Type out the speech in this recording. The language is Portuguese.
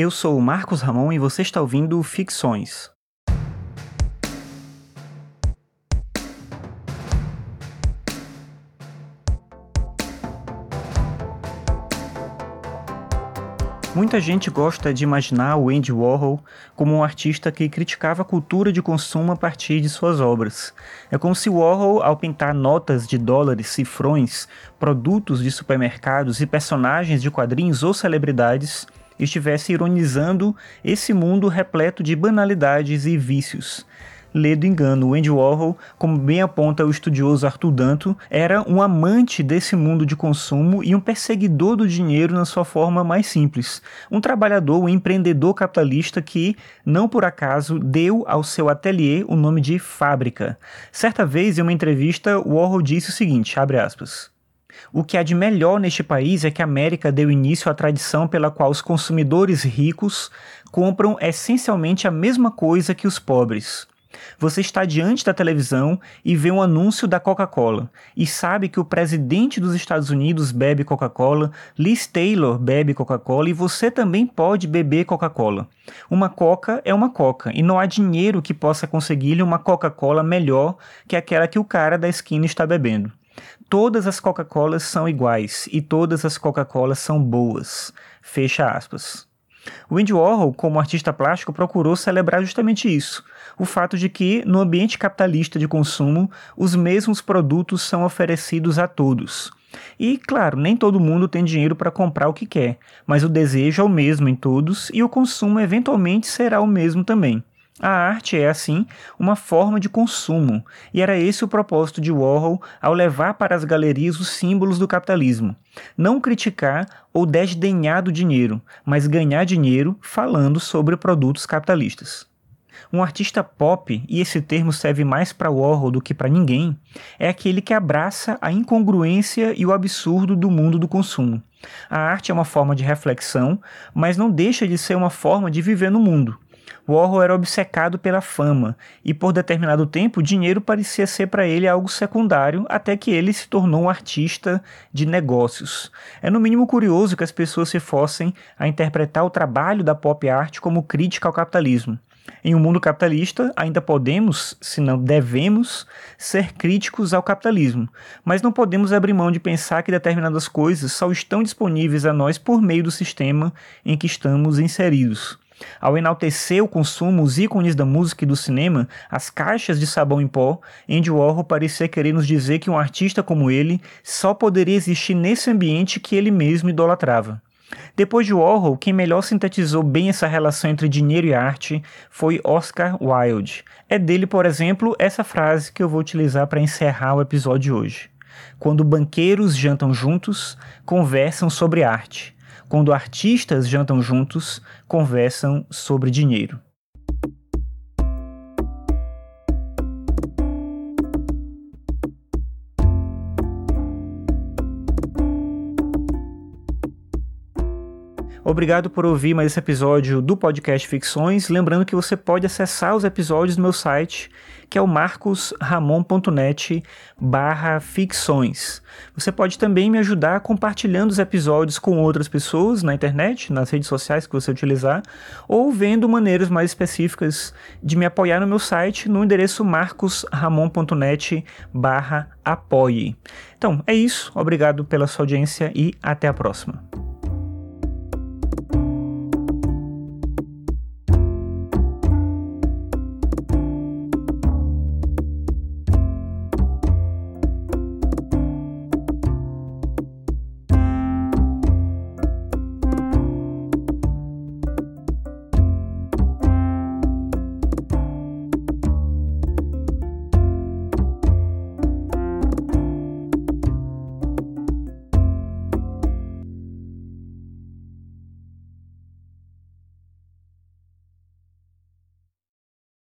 Eu sou o Marcos Ramon e você está ouvindo Ficções. Muita gente gosta de imaginar o Andy Warhol como um artista que criticava a cultura de consumo a partir de suas obras. É como se Warhol, ao pintar notas de dólares, cifrões, produtos de supermercados e personagens de quadrinhos ou celebridades, estivesse ironizando esse mundo repleto de banalidades e vícios lê do engano. Andy Warhol, como bem aponta o estudioso Arthur Danto, era um amante desse mundo de consumo e um perseguidor do dinheiro na sua forma mais simples. Um trabalhador, um empreendedor capitalista que, não por acaso, deu ao seu ateliê o nome de fábrica. Certa vez, em uma entrevista, Warhol disse o seguinte, abre aspas, o que há de melhor neste país é que a América deu início à tradição pela qual os consumidores ricos compram essencialmente a mesma coisa que os pobres. Você está diante da televisão e vê um anúncio da Coca-Cola e sabe que o presidente dos Estados Unidos bebe Coca-Cola, Liz Taylor bebe Coca-Cola e você também pode beber Coca-Cola. Uma Coca é uma Coca e não há dinheiro que possa conseguir-lhe uma Coca-Cola melhor que aquela que o cara da esquina está bebendo. Todas as Coca-Colas são iguais e todas as Coca-Colas são boas. Fecha aspas. O Andy Warhol, como artista plástico, procurou celebrar justamente isso: o fato de que, no ambiente capitalista de consumo, os mesmos produtos são oferecidos a todos. E, claro, nem todo mundo tem dinheiro para comprar o que quer, mas o desejo é o mesmo em todos e o consumo eventualmente será o mesmo também. A arte é, assim, uma forma de consumo, e era esse o propósito de Warhol ao levar para as galerias os símbolos do capitalismo. Não criticar ou desdenhar do dinheiro, mas ganhar dinheiro falando sobre produtos capitalistas. Um artista pop, e esse termo serve mais para Warhol do que para ninguém, é aquele que abraça a incongruência e o absurdo do mundo do consumo. A arte é uma forma de reflexão, mas não deixa de ser uma forma de viver no mundo. Warhol era obcecado pela fama e por determinado tempo o dinheiro parecia ser para ele algo secundário até que ele se tornou um artista de negócios. É no mínimo curioso que as pessoas se fossem a interpretar o trabalho da pop art como crítica ao capitalismo. Em um mundo capitalista, ainda podemos, se não devemos, ser críticos ao capitalismo, mas não podemos abrir mão de pensar que determinadas coisas só estão disponíveis a nós por meio do sistema em que estamos inseridos. Ao enaltecer o consumo, os ícones da música e do cinema, as caixas de sabão em pó, Andy Warhol parecia querer nos dizer que um artista como ele só poderia existir nesse ambiente que ele mesmo idolatrava. Depois de Warhol, quem melhor sintetizou bem essa relação entre dinheiro e arte foi Oscar Wilde. É dele, por exemplo, essa frase que eu vou utilizar para encerrar o episódio de hoje. Quando banqueiros jantam juntos, conversam sobre arte. Quando artistas jantam juntos, conversam sobre dinheiro. Obrigado por ouvir mais esse episódio do podcast Ficções. Lembrando que você pode acessar os episódios no meu site, que é o marcosramon.net barra ficções. Você pode também me ajudar compartilhando os episódios com outras pessoas na internet, nas redes sociais que você utilizar, ou vendo maneiras mais específicas de me apoiar no meu site no endereço marcosramon.net barra apoie. Então, é isso. Obrigado pela sua audiência e até a próxima.